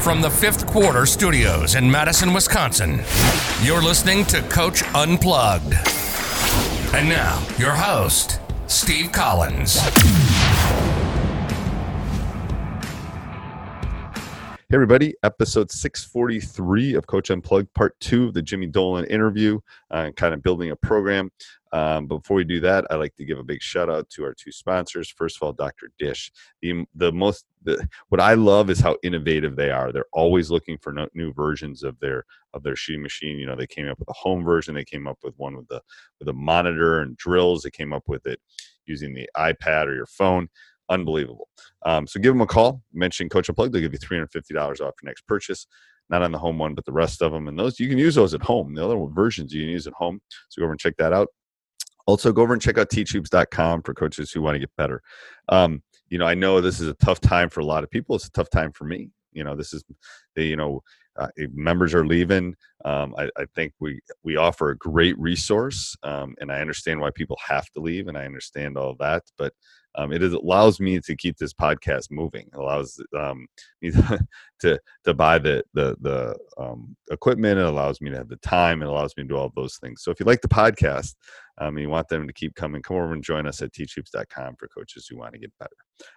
From the fifth quarter studios in Madison, Wisconsin, you're listening to Coach Unplugged. And now, your host, Steve Collins. Hey, everybody, episode 643 of Coach Unplugged, part two of the Jimmy Dolan interview, uh, kind of building a program. Um, before we do that, I'd like to give a big shout out to our two sponsors. First of all, Dr. Dish. The, the most, the, what I love is how innovative they are. They're always looking for no, new versions of their of their shooting machine. You know, they came up with a home version. They came up with one with the with a monitor and drills. They came up with it using the iPad or your phone unbelievable. Um, so give them a call. Mention Coach Unplugged. They'll give you $350 off your next purchase. Not on the home one, but the rest of them. And those you can use those at home. The other versions you can use at home. So go over and check that out. Also, go over and check out teachhoops.com for coaches who want to get better. Um, you know, I know this is a tough time for a lot of people. It's a tough time for me. You know, this is, you know, uh, members are leaving. Um, I, I, think we we offer a great resource, um, and I understand why people have to leave, and I understand all that. But um, it is, allows me to keep this podcast moving. It allows um, me to to buy the the the um, equipment. It allows me to have the time. It allows me to do all those things. So if you like the podcast um, and you want them to keep coming, come over and join us at teachhoops.com for coaches who want to get better.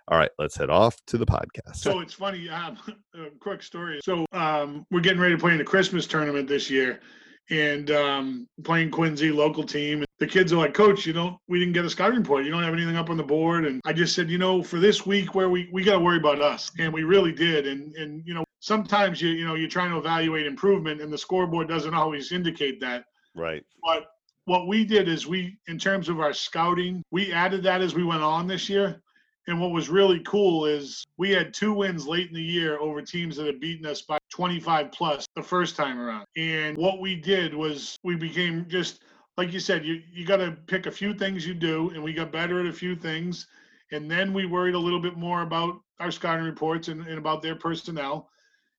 All right, let's head off to the podcast. So it's funny. Um, a quick story. So um, we're getting ready to play in the Christmas tournament this year and um, playing Quincy, local team. The kids are like, Coach, you know, we didn't get a scouting report. You don't have anything up on the board. And I just said, you know, for this week where we, we got to worry about us. And we really did. And, and, you know, sometimes you, you know, you're trying to evaluate improvement and the scoreboard doesn't always indicate that. Right. But what we did is we, in terms of our scouting, we added that as we went on this year. And what was really cool is we had two wins late in the year over teams that had beaten us by 25 plus the first time around. And what we did was we became just like you said, you, you got to pick a few things you do, and we got better at a few things. And then we worried a little bit more about our scouting reports and, and about their personnel.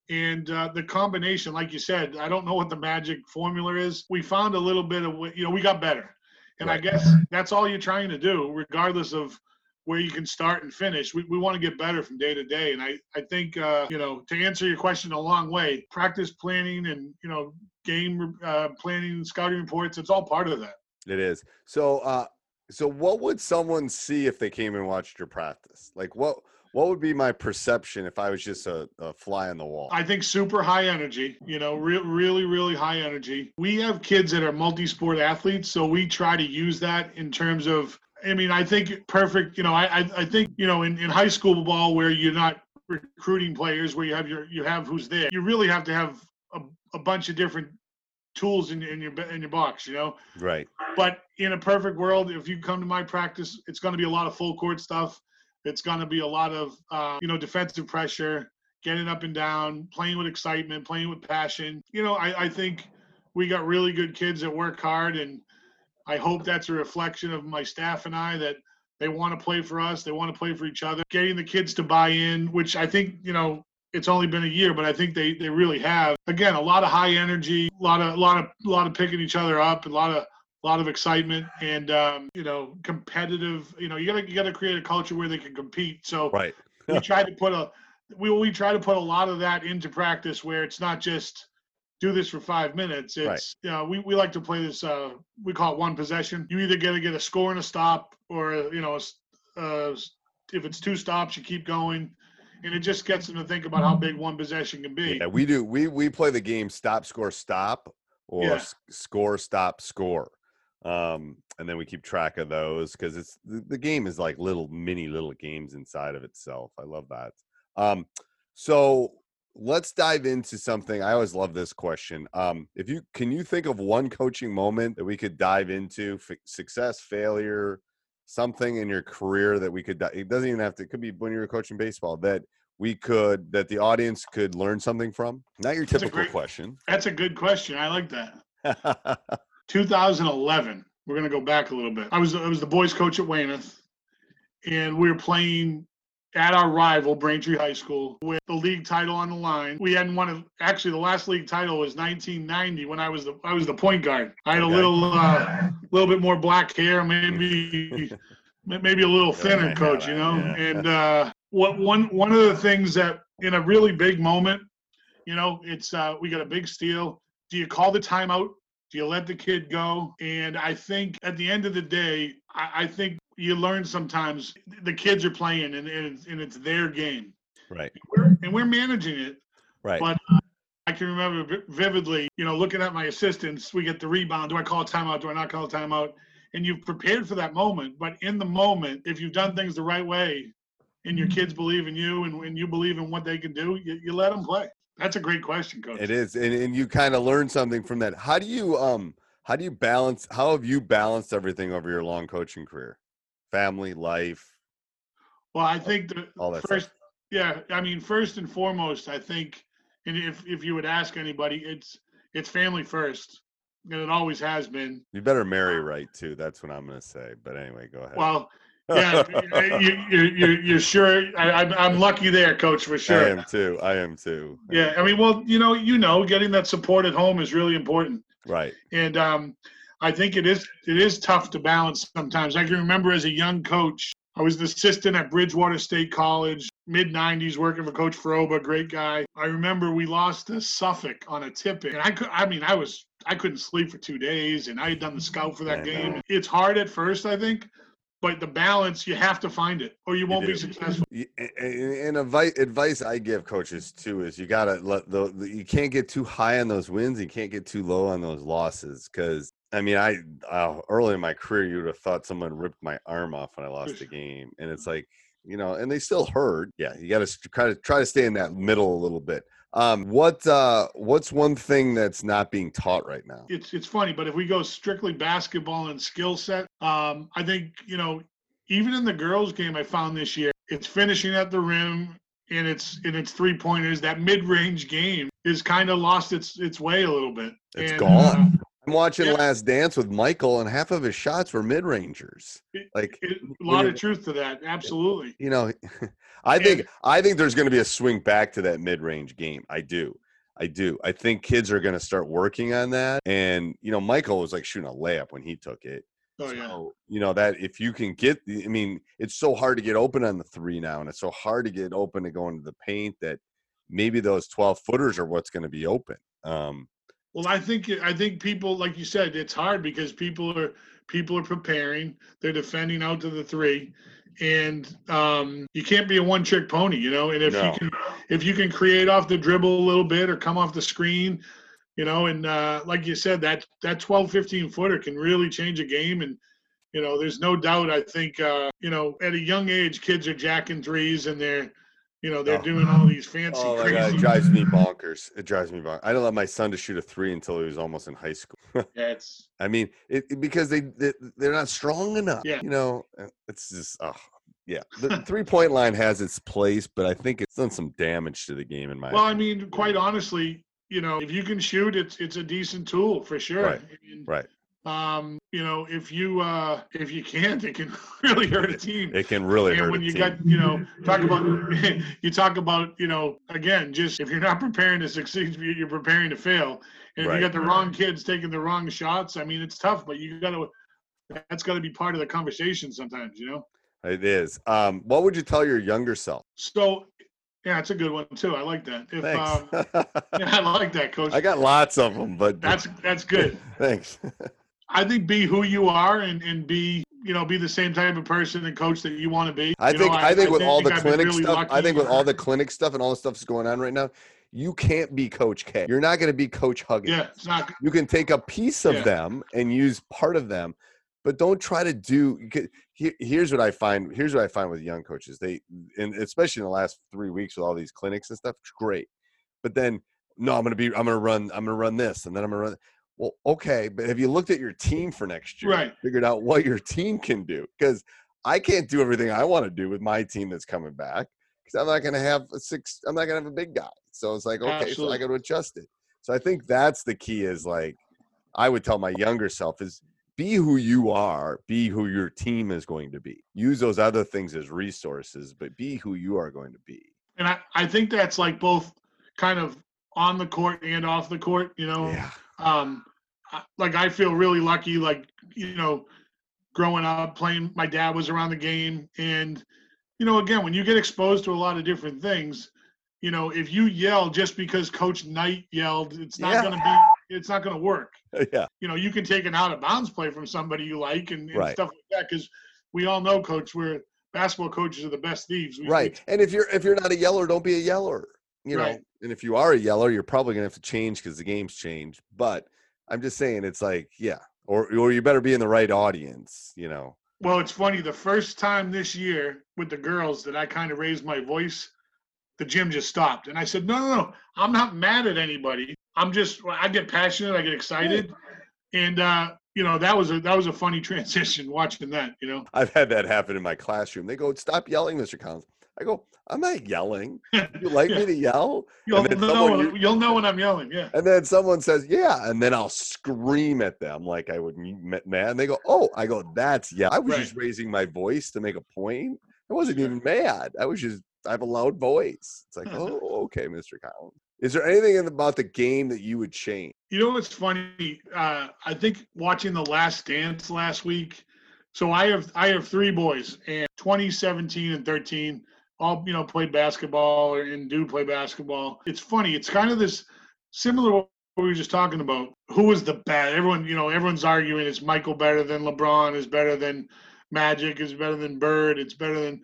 And uh, the combination, like you said, I don't know what the magic formula is. We found a little bit of, you know, we got better. And right. I guess that's all you're trying to do, regardless of where you can start and finish. We, we want to get better from day to day. And I, I think, uh, you know, to answer your question a long way, practice planning and, you know, game uh, planning, scouting reports, it's all part of that. It is. So, uh, so what would someone see if they came and watched your practice? Like what, what would be my perception if I was just a, a, fly on the wall? I think super high energy, you know, re- really, really high energy. We have kids that are multi sport athletes, so we try to use that in terms of I mean, I think perfect. You know, I I think you know in, in high school ball where you're not recruiting players, where you have your you have who's there, you really have to have a, a bunch of different tools in, in your in your box. You know. Right. But in a perfect world, if you come to my practice, it's going to be a lot of full court stuff. It's going to be a lot of uh, you know defensive pressure, getting up and down, playing with excitement, playing with passion. You know, I, I think we got really good kids that work hard and I hope that's a reflection of my staff and I that They want to play for us. They want to play for each other. Getting the kids to buy in, which I think you know it's only been a year, but I think they they really have. Again, a lot of high energy, a lot of a lot of a lot of picking each other up, a lot of a lot of excitement, and um, you know competitive. You know you gotta you gotta create a culture where they can compete. So Right. we try to put a we we try to put a lot of that into practice where it's not just do this for five minutes. Right. It's you know, we, we like to play this uh we call it one possession. You either get to get a score and a stop or you know a uh, if it's two stops you keep going and it just gets them to think about how big one possession can be. Yeah, we do. We we play the game stop, score, stop, or Yeah. score, stop, score, um, and then we keep track of those because it's the, the game is like little mini little games inside of itself. I love that. Um, so let's dive into something. I always love this question. Um, if you can, you think of one coaching moment that we could dive into, f- success, failure, something in your career that we could it doesn't even have to. It could be when you were coaching baseball that we could that the audience could learn something from. Not your That's typical great- question. That's a good question. I like that. 2011. We're gonna go back a little bit. I was I was the boys coach at Weymouth, and we were playing at our rival Braintree High School with the league title on the line. We hadn't won. A, actually, the last league title was 1990 when I was the I was the point guard. I had Okay. a little uh, little bit more black hair, maybe maybe a little thinner, coach. You know, yeah. and uh, what one one of the things that in a really big moment, you know, it's uh, we got a big steal. Do you call the timeout? Do you let the kid go? And I think at the end of the day, I, I think you learn sometimes the kids are playing and, and, it's, and it's their game. right. We're, and we're managing it. Right. But uh, I can remember vividly, you know, looking at my assistants, we get the rebound. Do I call a timeout? Do I not call a timeout? And you've prepared for that moment. But in the moment, if you've done things the right way and your kids believe in you and, and you believe in what they can do, you, you let them play. That's a great question, coach. It is, and, and you kind of learn something from that. How do you um how do you balance how have you balanced everything over your long coaching career? Family, life, Well, I think the all that first, stuff. yeah, I mean, first and foremost, I think, and if if you would ask anybody, it's it's family first, and it always has been. You better marry right too. That's what I'm gonna say. But anyway, go ahead. Well, yeah, you, you, you, you're sure. I, I'm, I'm lucky there, coach, for sure. I am too. I am too. Yeah, I mean, well, you know, you know, getting that support at home is really important, Right. and um, I think it is it is tough to balance sometimes. I can remember as a young coach, I was the assistant at Bridgewater State College, mid '90s, working for Coach Froba, great guy. I remember we lost to Suffolk on a tip in. I could, I mean, I was I couldn't sleep for two days, and I had done the scout for that I game. know. It's hard at first, I think, but the balance you have to find it, or you won't be successful. Y- a- a- And advice advice I give coaches too is you gotta let the, the you can't get too high on those wins. You can't get too low on those losses because I mean I uh, early in my career you would have thought someone ripped my arm off when I lost a game, and it's like you know, and they still hurt. Yeah, you got to try to try to stay in that middle a little bit. Um, what uh, what's one thing that's not being taught right now? it's it's funny, but if we go strictly basketball and skill set, um, I think you know, even in the girls' game, I found this year, it's finishing at the rim and it's and it's three pointers. That mid range game is kind of lost its its way a little bit. It's And, gone. I'm watching yeah. Last Dance with Michael, and half of his shots were mid rangers. Like it- a lot of truth to that, absolutely. you know, I think I think there's going to be a swing back to that mid-range game. I do. I do. I think kids are going to start working on that. And you know, Michael was like shooting a layup when he took it. Oh yeah, you know that if you can get, I mean, it's so hard to get open on the three now, and it's so hard to get open to go into the paint that maybe those 12 footers are what's going to be open. Um, Well, I think I think people, like you said, it's hard because people are people are preparing. They're defending out to the three, and um, you can't be a one trick pony, you know. And if No. you can if you can create off the dribble a little bit or come off the screen, you know, and uh, like you said, that that 12, 15 footer can really change a game. And you know, there's no doubt. I think uh, you know, at a young age, kids are jacking threes and they're you know they're Oh. doing all these fancy oh my crazy. God, it drives me bonkers. It drives me bonkers. I didn't let my son to shoot a three until he was almost in high school. Yeah, it's I mean, it, it- because they, they they're not strong enough. Yeah. You know, it's just oh yeah. The three point line has its place, but I think it's done some damage to the game in my. Well, I mean, quite honestly, you know, if you can shoot, it's it's a decent tool for sure. Right. And, right. Um, you know, if you uh if you can't, it can really hurt a team. It can really and hurt. when you team. got you know talk about you talk about you know again just if you're not preparing to succeed you- you're preparing to fail and if Right. you got the wrong kids taking the wrong shots i mean it's tough but you got to that's got to be part of the conversation sometimes you know It is. Um, what would you tell your younger self? so yeah it's a good one too i like that if Thanks. um yeah i like that coach I got lots of them, but that's that's good thanks. I think be who you are and and be you know be the same type of person and coach that you want to be I You know, think I, think with all the clinic really stuff, I think with all the clinic stuff and all the stuff that's going on right now, you can't be Coach K. You're not going to be Coach Huggins. yeah it's not You can take a piece of Yeah. them and use part of them, but don't try to do. here- Here's what I find. Here's what I find with young coaches. They, and especially in the last three weeks with all these clinics and stuff, it's great. But then, no, I'm going to be. I'm going to run. I'm going to run this, and then I'm going to run. Well, okay, but have you looked at your team for next year? Right. Figured out what your team can do because I can't do everything I want to do with my team that's coming back because I'm not going to have a six. I'm not going to have a big guy. So it's like, okay, so I got to adjust it. So I think that's the key. Is like, I would tell my younger self is be who you are, be who your team is going to be. Use those other things as resources, but be who you are going to be. and I, I think that's like both kind of on the court and off the court you know Yeah. um like i feel really lucky like you know growing up playing my dad was around the game and you know again when you get exposed to a lot of different things you know if you yell just because coach knight yelled it's not Yeah. going to be it's not going to work yeah. you know you can take an out of bounds play from somebody you like and, and Right. stuff like that because we all know coach we're basketball coaches are the best thieves We- we- Right. And if you're if you're not a yeller, don't be a yeller. You know. Right. And if you are a yeller, you're probably gonna have to change because the game's changed. But I'm just saying it's like, yeah. Or or you better be in the right audience, you know. Well, it's funny. The first time this year with the girls that I kind of raised my voice, the gym just stopped. And I said, no, no, no. I'm not mad at anybody. I'm just, I get passionate. I get excited. And, uh, you know, that was a, that was a funny transition watching that, you know? I've had that happen in my classroom. They go, Stop yelling, Mr. Collins. I go, I'm not yelling. You like me to yell? You'll know, someone when- you'll know when I'm yelling. Yeah. And then someone says, "Yeah," and then I'll scream at them like I would mad. And they go, "Oh," I go, "That's yeah." I was Right. just raising my voice to make a point. I wasn't even mad. I was just I have a loud voice. It's like, oh, okay, Mister Collins. Is there anything about the game that you would change? You know what's funny? Uh, I think watching the Last Dance last week. So I have I have three boys, and 2017 and 13 all you know played basketball or and do play basketball. It's funny. It's kind of this similar what we were just talking about. Who is the best? Everyone you know everyone's arguing is Michael better than LeBron? Is better than Magic? Is better than Bird? It's better than.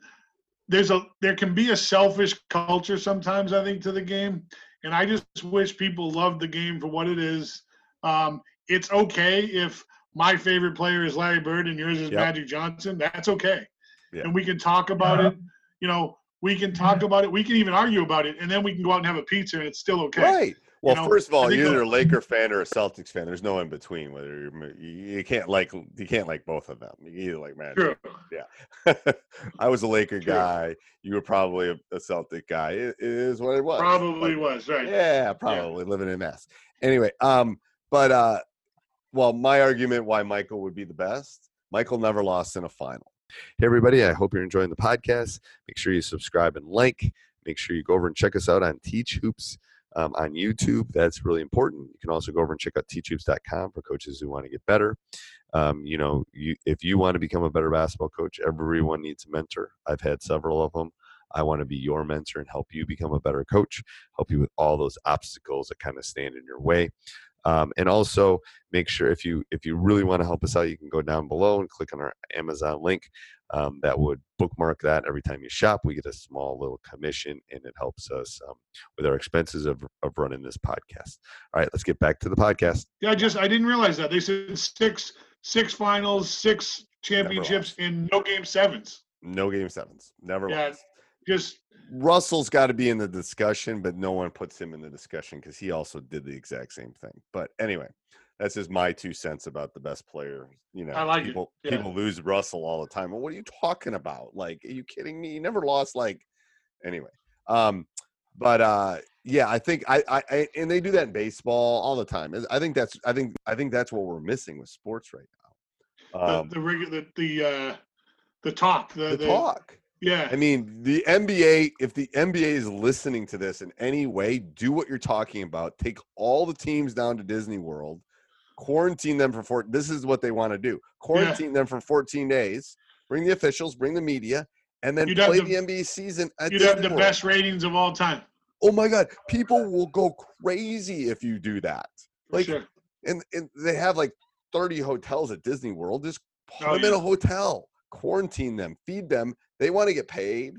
There's a there can be a selfish culture sometimes I think to the game and I just wish people loved the game for what it is. Um, it's okay if my favorite player is Larry Bird and yours is Yep. Magic Johnson. That's okay, Yeah. and we can talk about it. You know, we can talk about it. We can even argue about it, and then we can go out and have a pizza, and it's still okay. Right. Well, know, first of all, you're either a Laker fan or a Celtics fan. There's no in between. Whether you're, you you can't like you can't like both of them. You either like Magic. True. Yeah. I was a Laker True. guy. You were probably a, a Celtic guy. It, it is what it was. Probably But- was right. Yeah, probably living in Mass. Anyway, um, but uh, well, my argument why Michael would be the best. Michael never lost in a final. Hey, everybody! I hope you're enjoying the podcast. Make sure you subscribe and like. Make sure you go over and check us out on Teach Hoops um, on YouTube. That's really important. You can also go over and check out teachhoops.com for coaches who want to get better. Um, you know, you, if you want to become a better basketball coach, everyone needs a mentor. I've had several of them. I want to be your mentor and help you become a better coach, help you with all those obstacles that kind of stand in your way. Um, and also make sure if you if you really want to help us out, you can go down below and click on our Amazon link. Um, that would bookmark that every time you shop. We get a small little commission, and it helps us um, with our expenses of, of running this podcast. All right, let's get back to the podcast. Yeah, I just I didn't realize that they said six six finals, six championships, and no game sevens. No game sevens, never Yeah, lost. Just Russell's got to be in the discussion, but no one puts him in the discussion because he also did the exact same thing. But anyway, that's just my two cents about the best player. You know, I like people Yeah. people lose Russell all the time. Well, what are you talking about? Like, are you kidding me? You never lost. Like, anyway, um, but uh, yeah, I think I, I, I and they do that in baseball all the time. I think that's I think I think that's what we're missing with sports right now. The Um, the rig- the the, uh, the talk. The, the the- talk. Yeah. I mean, the NBA, if the NBA is listening to this in any way, do what you're talking about. Take all the teams down to Disney World, quarantine them for four. This is what they want to do quarantine them for 14 days, bring the officials, bring the media, and then You'd play the- the, NBA season at You'd have the World. best ratings of all time. Oh my God. People will go crazy if you do that. Like, sure. and, and they have like 30 hotels at Disney World. Just put Oh, them in a hotel, quarantine them, feed them. They want to get paid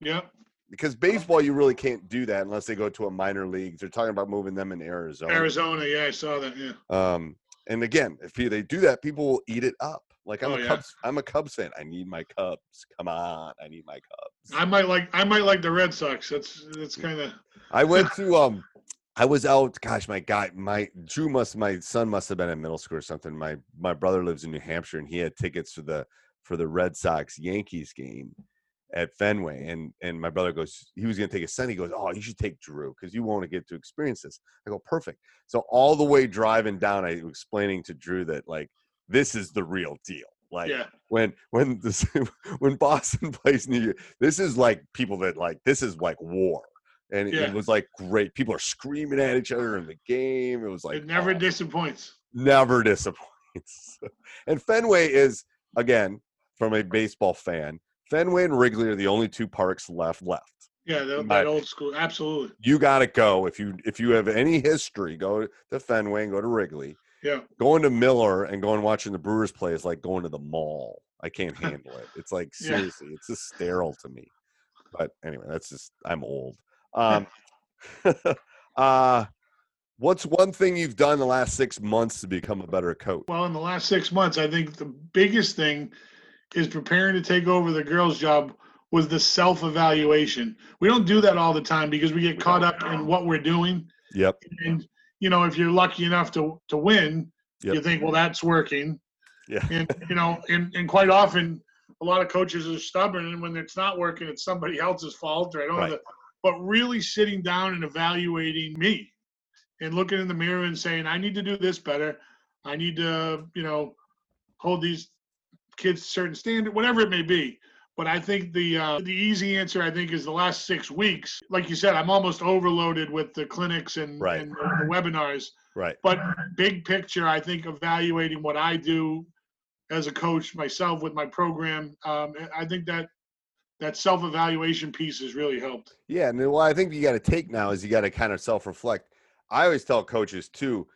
Yeah. because baseball you really can't do that unless they go to a minor league. They're talking about moving them in Arizona. Arizona. Yeah, I saw that. Yeah. Um, and again, if you- they do that, people will eat it up. Like I'm Oh, a yeah. Cubs, I'm a Cubs fan. I need my Cubs. Come on, I need my Cubs. I might like. I might like the Red Sox. That's that's kind of. I went to um, I was out. Gosh, my guy, my Drew must, my son must have been in middle school or something. My my brother lives in New Hampshire, and he had tickets for the for the Red Sox Yankees game at Fenway. And and my brother goes, he was gonna take his son. He goes, oh, you should take Drew because you want to get to experience this. I go, perfect. So all the way driving down, I was explaining to Drew that like this is the real deal. Like Yeah. when when this when Boston plays New York, this is like people that like this is like war. And it, it was like great. People are screaming at each other in the game. It was like it never oh, disappoints. never disappoints. and Fenway is again from a baseball fan. Fenway and Wrigley are the only two parks left left. Yeah, that, that old school. Absolutely. You got to go if you if you have any history. Go to Fenway and go to Wrigley. Yeah. Going to Miller and going watching the Brewers play is like going to the mall. I can't handle it. It's like Yeah. seriously, it's just sterile to me. But anyway, that's just I'm old. Um, uh, what's one thing you've done the last six months to become a better coach? Well, in the last six months, I think the biggest thing is preparing to take over the girls' job was the self evaluation. We don't do that all the time because we get caught up in what we're doing. Yep. And, you know, if you're lucky enough to, to win, you think, well, that's working. Yeah. And, you know, and, and quite often, a lot of coaches are stubborn. And when it's not working, it's somebody else's fault or I don't Right. know. The, but really sitting down and evaluating me and looking in the mirror and saying, I need to do this better. I need to, you know, hold these kids certain standard, whatever it may be. But I think the uh, the easy answer, I think, is the last six weeks. Like you said, I'm almost overloaded with the clinics and, Right. and the webinars. Right. But big picture, I think evaluating what I do as a coach myself with my program, um, I think that that self evaluation piece has really helped. Yeah, and what I think you got to take now is you got to kind of self reflect. I always tell coaches too,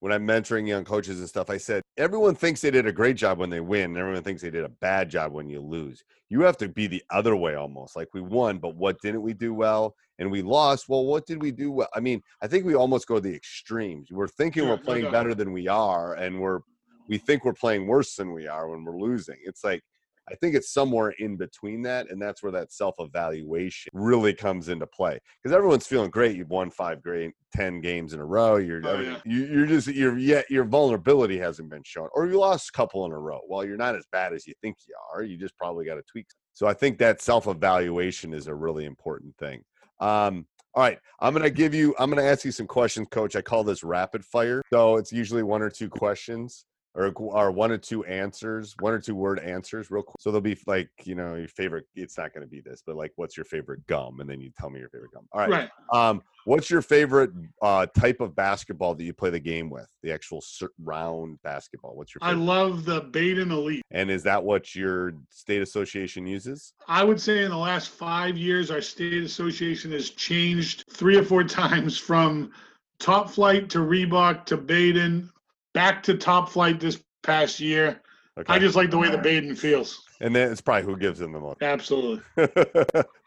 when I'm mentoring young coaches and stuff, I said, everyone thinks they did a great job when they win, and everyone thinks they did a bad job when you lose. You have to be the other way almost. Like we won, but what didn't we do well? And we lost. Well, what did we do well? I mean, I think we almost go to the extremes. We're thinking Sure, we're no playing doubt. better than we are, and we're we think we're playing worse than we are when we're losing. It's like I think it's somewhere in between that, and that's where that self evaluation really comes into play. Because everyone's feeling great. You've won five great ten games in a row. You're Oh, yeah. you, you're just you're yet your vulnerability hasn't been shown, or you lost a couple in a row. Well, you're not as bad as you think you are. You just probably got to tweak. So I think that self evaluation is a really important thing. Um, all right, I'm gonna give you. I'm gonna ask you some questions, Coach. I call this rapid fire. So it's usually one or two questions, or or one or two answers, one or two word answers, real quick. So they'll be like, you know, your favorite. It's not gonna be this, but like, what's your favorite gum? And then you tell me your favorite gum. All right. Right. Um, what's your favorite uh, type of basketball that you play the game with? The actual round basketball. What's your Favorite? I love the Baden Elite. and is that what your state association uses? I would say in the last five years, our state association has changed three or four times from top flight to Reebok to Baden, back to top flight this past year. Okay. I just like the way the Baden feels. and then it's probably who gives them the most. Absolutely.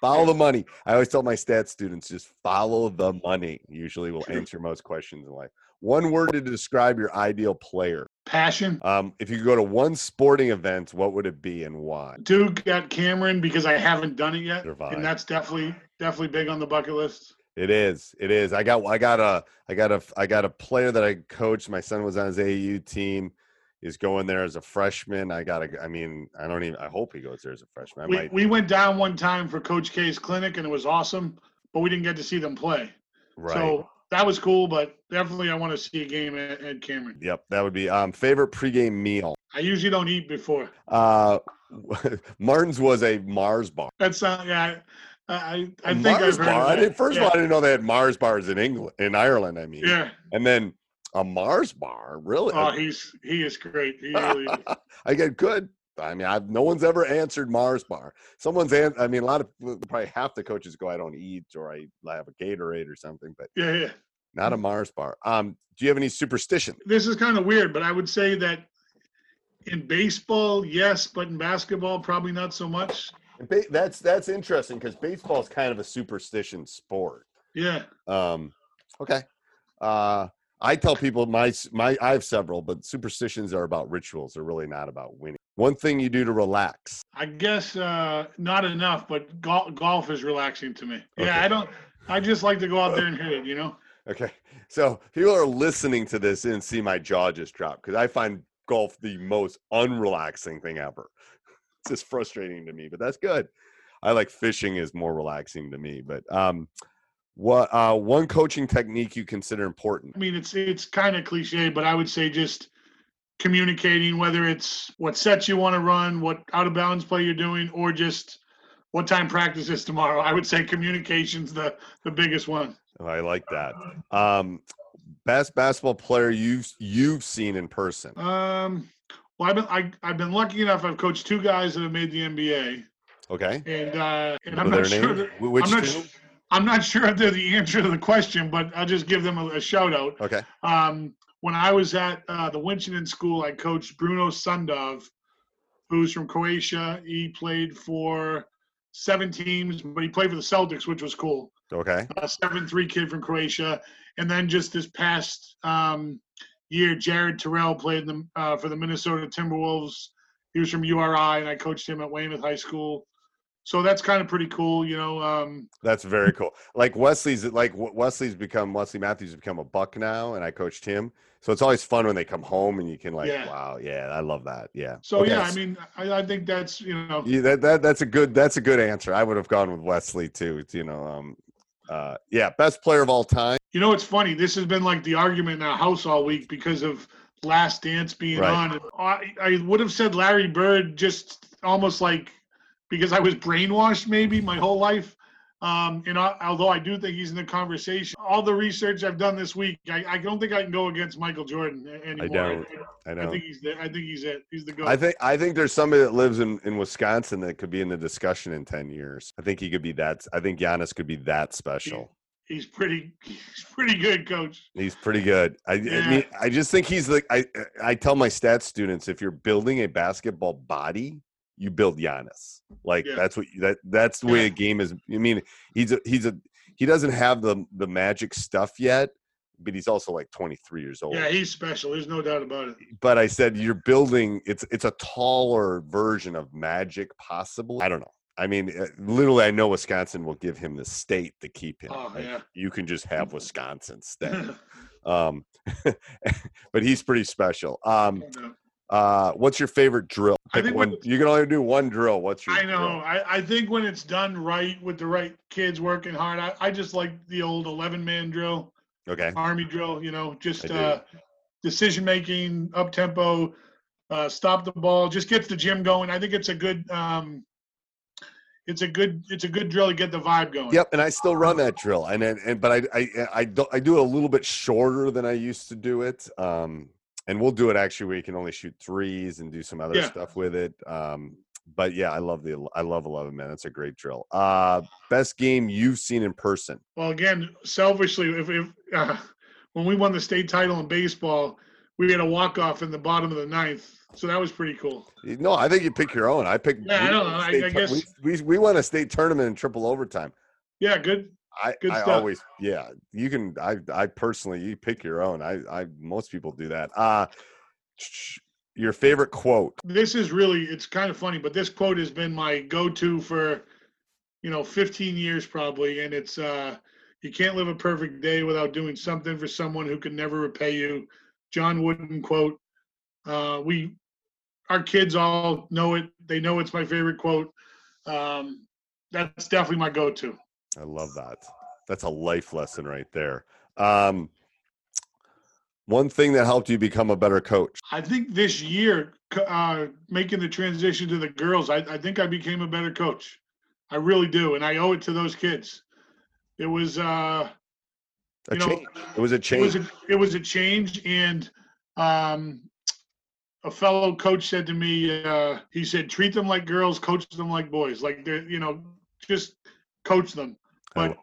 follow the money. I always tell my stats students just follow the money. Usually will answer most questions in life. One word to describe your ideal player. Passion. Um, if you could go to one sporting event, what would it be and why? Duke got Cameron because I haven't done it yet, Survive. and that's definitely definitely big on the bucket list. It is. It is. I got. I got a. I got a. I got a player that I coached. My son was on his AAU team. He's going there as a freshman. I got. I mean, I don't even. I hope he goes there as a freshman. I We, might. we went down one time for Coach K's clinic, and it was awesome. but we didn't get to see them play. Right. So that was cool, but definitely I want to see a game at, at Cameron. yep, that would be um favorite pregame meal. I usually don't eat before. Uh, Martin's was a Mars bar. That's uh, yeah. I I, I think Mars I've bar. I didn't, first yeah. of all, I didn't know they had Mars bars in England, in Ireland. I mean, yeah. and then a Mars bar, really? Oh, he's he is great. He really is. I get good. I mean, I've no one's ever answered Mars bar. Someone's an, I mean, a lot of probably half the coaches go, I don't eat, or I have a Gatorade or something, but Yeah, yeah. not a Mars bar. Um, do you have any superstition? This is kind of weird, but I would say that in baseball, yes, but in basketball, probably not so much. That's that's interesting because baseball is kind of a superstition sport. Yeah. Um, okay. Uh, I tell people my my I have several, but superstitions are about rituals. They're really not about winning. One thing you do to relax. I guess uh, not enough, but golf golf is relaxing to me. Yeah, I don't. I just like to go out there and hit it. You know. Okay. So people are listening to this and see my jaw just drop because I find golf the most unrelaxing thing ever. It's just frustrating to me, but that's good. I like fishing is more relaxing to me. But um what uh one coaching technique you consider important? I mean, it's it's kind of cliche, but I would say just communicating, whether it's what sets you want to run, what out of bounds play you're doing, or just what time practice is tomorrow. I would say communication's the the biggest one. Oh, I like that. Um best basketball player you've you've seen in person. Um, well, I've been I, I've been lucky enough. I've coached two guys that have made the NBA, Okay. and uh, and I'm not sure. That, Which I'm not. two? su- I'm not sure if they're the answer to the question, but I'll just give them a, a shout out. Okay. Um, when I was at uh, the Winchendon School, I coached Bruno Sundov, who's from Croatia. He played for seven teams, but he played for the Celtics, which was cool. Okay. A seven-three kid from Croatia, and then just this past um, year, Jared Terrell played them uh, for the Minnesota Timberwolves. He was from URI, and I coached him at Weymouth High School. So that's kind of pretty cool, you know. Um, That's very cool. Like Wesley's like Wesley's become Wesley Matthews has become a buck now, and I coached him. So it's always fun when they come home and you can like, Yeah. wow, yeah, I love that. Yeah. so Okay, yeah, I mean, I, I think that's you know, yeah, that, that that's a good that's a good answer. I would have gone with Wesley too. You know, um, uh, yeah, best player of all time. You know, it's funny. This has been like the argument in our house all week because of Last Dance being Right. on. I, I would have said Larry Bird just almost like because I was brainwashed maybe my whole life. Um, and I, although I do think he's in the conversation, all the research I've done this week, I, I don't think I can go against Michael Jordan anymore. don't. I I, know. think he's there. I think he's it. He's the goat. I think I think there's somebody that lives in, in Wisconsin that could be in the discussion in ten years. I think he could be that. I think Giannis could be that special. he's pretty. He's pretty good, coach. He's pretty good. I, I mean, I just think he's like I. I tell my stats students if you're building a basketball body, you build Giannis. Like Yeah. that's what that that's the way a game is. I mean, he's a he's a he doesn't have the the magic stuff yet, but he's also like 23 years old. Yeah, he's special. There's no doubt about it. but I said you're building it's it's a taller version of magic possibly. I don't know. I mean, uh, literally, I know Wisconsin will give him the state to keep him. Oh, Like, yeah. You can just have Wisconsin stay. um, but he's pretty special. Um. Uh, what's your favorite drill? I think one. when- You can only do one drill. What's your? I know. I, I think when it's done right with the right kids working hard, I, I just like the old 11 man drill, Okay. army drill, you know, just uh, decision making, up tempo, uh, stop the ball, just gets the gym going. I think it's a good. Um, it's a good. It's a good drill to get the vibe going. Yep, and I still run that drill, and and, and but I I I do, I do it a little bit shorter than I used to do it. Um, and we'll do it actually where you can only shoot threes and do some other Yeah. stuff with it. Um, but yeah, I love the I love eleven man. That's a great drill. Uh, best game you've seen in person. Well, again, selfishly, if, if uh, when we won the state title in baseball, we had a walk off in the bottom of the ninth, so that was pretty cool. No, I think you pick your own. I picked. Yeah, I don't know. I- I guess- we, we we won a state tournament in triple overtime. Yeah, good. I, Good I stuff. always yeah you can I I personally you pick your own I I most people do that. Uh your favorite quote? This is really it's kind of funny but this quote has been my go-to for you know 15 years probably and it's uh you can't live a perfect day without doing something for someone who can never repay you. John Wooden quote uh we our kids all know it they know it's my favorite quote. Um that's definitely my go-to I love that That's a life lesson right there. Um, one thing that helped you become a better coach. I think this year, uh, making the transition to the girls, I, I think I became a better coach. I really do, and I owe it to those kids. It was uh, A You know, change. It was a it change. was a, it was a change, and um, a fellow coach said to me, uh, he said, "Treat them like girls, coach them like boys. Like they're, you know, just coach them." But.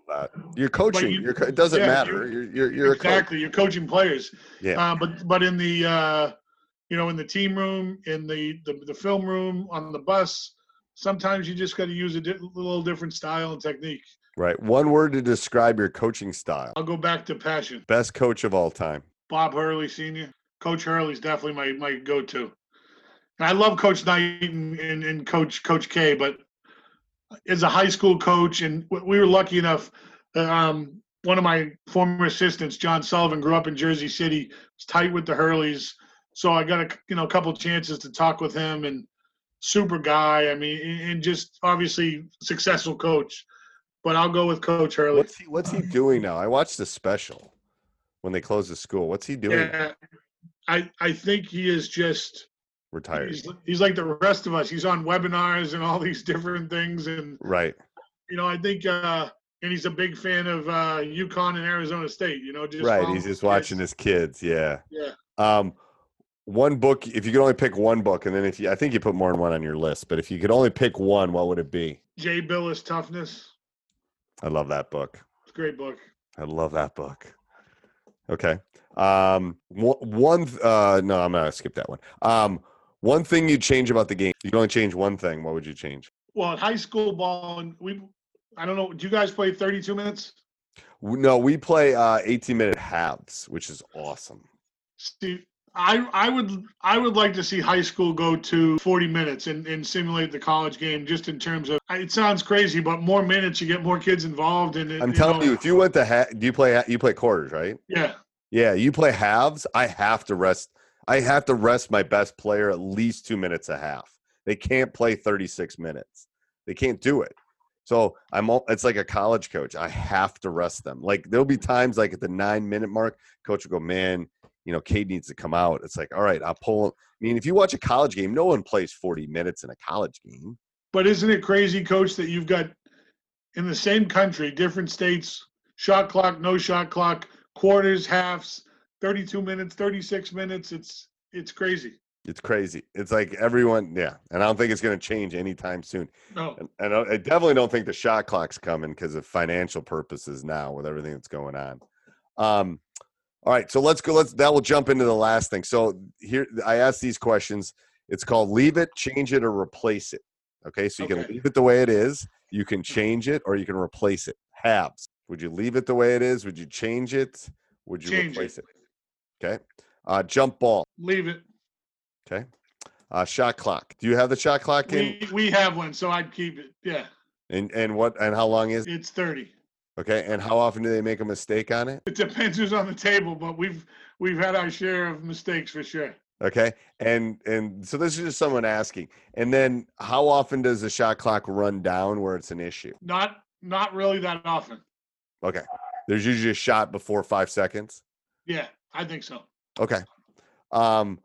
You're coaching. you- you're, it doesn't yeah, matter. you- You're you're, you're exactly, you're coaching players. Yeah. Uh, but but in the uh, you know in the team room, in the the, the film room, on the bus, sometimes you just got to use a di- little different style and technique. Right. One word to describe your coaching style. I'll go back to passion. Best coach of all time. Bob Hurley Senior. Coach Hurley's definitely my my go-to. And I love Coach Knight and, and, and Coach Coach K, but as a high school coach, and we were lucky enough. Um, one of my former assistants, John Sullivan, grew up in Jersey City. Was tight with the Hurleys, so I got a you know a couple chances to talk with him. And super guy. I mean, and, and just obviously successful coach. But I'll go with Coach Hurley. What's he What's he doing now? I watched the special when they closed the school. What's he doing? Yeah, I I think he is just Retired. he's, he's like the rest of us. He's on webinars and all these different things, and Right. you know, I think, uh, and he's a big fan of uh, UConn and Arizona State. You know, just Right. He's just watching kids. his kids. Yeah. Yeah, Um, one book. If you could only pick one book, and then if you, I think you put more than one on your list, but if you could only pick one, what would it be? Jay Bilas Toughness. I love that book. It's a great book. I love that book. Okay. Um, one, one uh, no, I'm gonna skip that one. Um, one thing you'd change about the game. You can only change one thing. What would you change? Well, at high school ball, and we, I don't know. Do you guys play 32 minutes? No, we play uh 18 minute halves, which is awesome. See, I I would I would like to see high school go to 40 minutes and, and simulate the college game just in terms of it sounds crazy, but more minutes you get more kids involved and it- I'm telling know, you, if you went to ha- do you play you play quarters, right? yeah Yeah, you play halves. I have to rest. I have to rest my best player at least two minutes a half. They can't play 36 minutes. They can't do it. So I'm. al- It's like a college coach. I have to rest them. Like there'll be times like at the nine minute mark, coach will go, man. You know, Cade needs to come out. It's like, all right, I'll pull him. I mean, if you watch a college game, no one plays 40 minutes in a college game. But isn't it crazy, coach, that you've got in the same country, different states, shot clock, no shot clock, quarters, halves, 32 minutes, 36 minutes. It's it's crazy. It's crazy. It's like everyone, yeah. And I don't think it's going to change anytime soon. No. And, and I definitely don't think the shot clock's coming because of financial purposes now with everything that's going on. Um, all right, so let's go. Let's that will jump into the last thing. So here, I asked these questions. It's called leave it, change it, or replace it. Okay, so you can leave it the way it is. You can change it, or you can replace it. Halves. Would you leave it the way it is? Would you change it? Would you Change it. replace it? Okay. Uh, jump ball. Leave it. Okay. Uh, shot clock. Do you have the shot clock in? We we have one, so I'd keep it. Yeah. And and what and how long is? It's 30. Okay. And how often do they make a mistake on it? It depends who's on the table, but we've we've had our share of mistakes for sure. Okay. And and so this is just someone asking. And then how often does the shot clock run down where it's an issue? Not not really that often. Okay. There's usually a shot before five seconds. Yeah, I think so. Okay. Um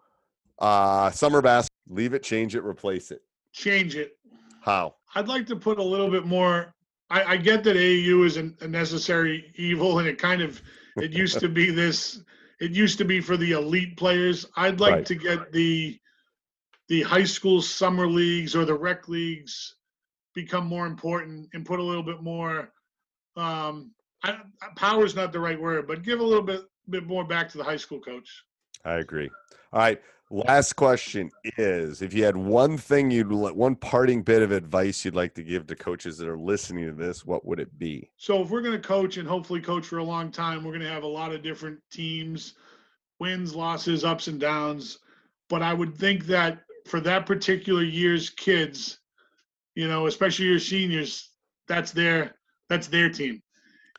uh summer bass, leave it, change it, replace it. Change it. How? I'd like to put a little bit more. I, I get that AAU is an, a necessary evil, and it kind of it used to be this. It used to be for the elite players. I'd like Right. to get the the high school summer leagues or the rec leagues become more important and put a little bit more. Um, I, power is not the right word, but give a little bit bit more back to the high school coach. I agree. All right. Last question is if you had one thing you'd let one parting bit of advice you'd like to give to coaches that are listening to this, what would it be? So if we're going to coach and hopefully coach for a long time, we're going to have a lot of different teams, wins, losses, ups and downs. But I would think that for that particular year's kids, you know, especially your seniors, that's their that's their team,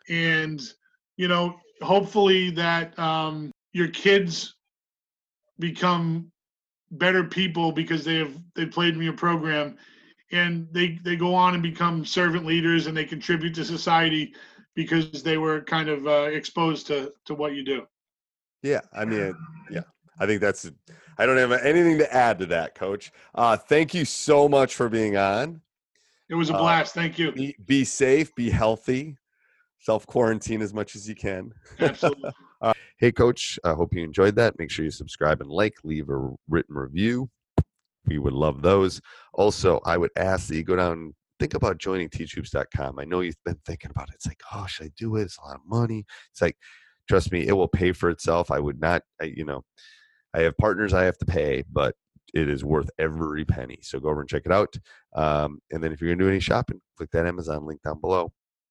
and you know, hopefully that um, your kids become better people because they have they played in your program and they they go on and become servant leaders and they contribute to society because they were kind of uh, exposed to to what you do. Yeah, I mean, yeah, I think that's. I don't have anything to add to that, Coach. Uh, thank you so much for being on. It was a Uh, blast. Thank you. Be, be safe, be healthy, self quarantine as much as you can. Absolutely. Hey, Coach, I hope you enjoyed that. Make sure you subscribe and like, leave a written review. We would love those. Also, I would ask that you go down and think about joining teachhoops.com. I know you've been thinking about it. It's like, oh, should I do it? It's a lot of money. It's like, trust me, it will pay for itself. I would not, I, you know, I have partners I have to pay, but it is worth every penny. So go over and check it out. Um, and then if you're going to do any shopping, click that Amazon link down below.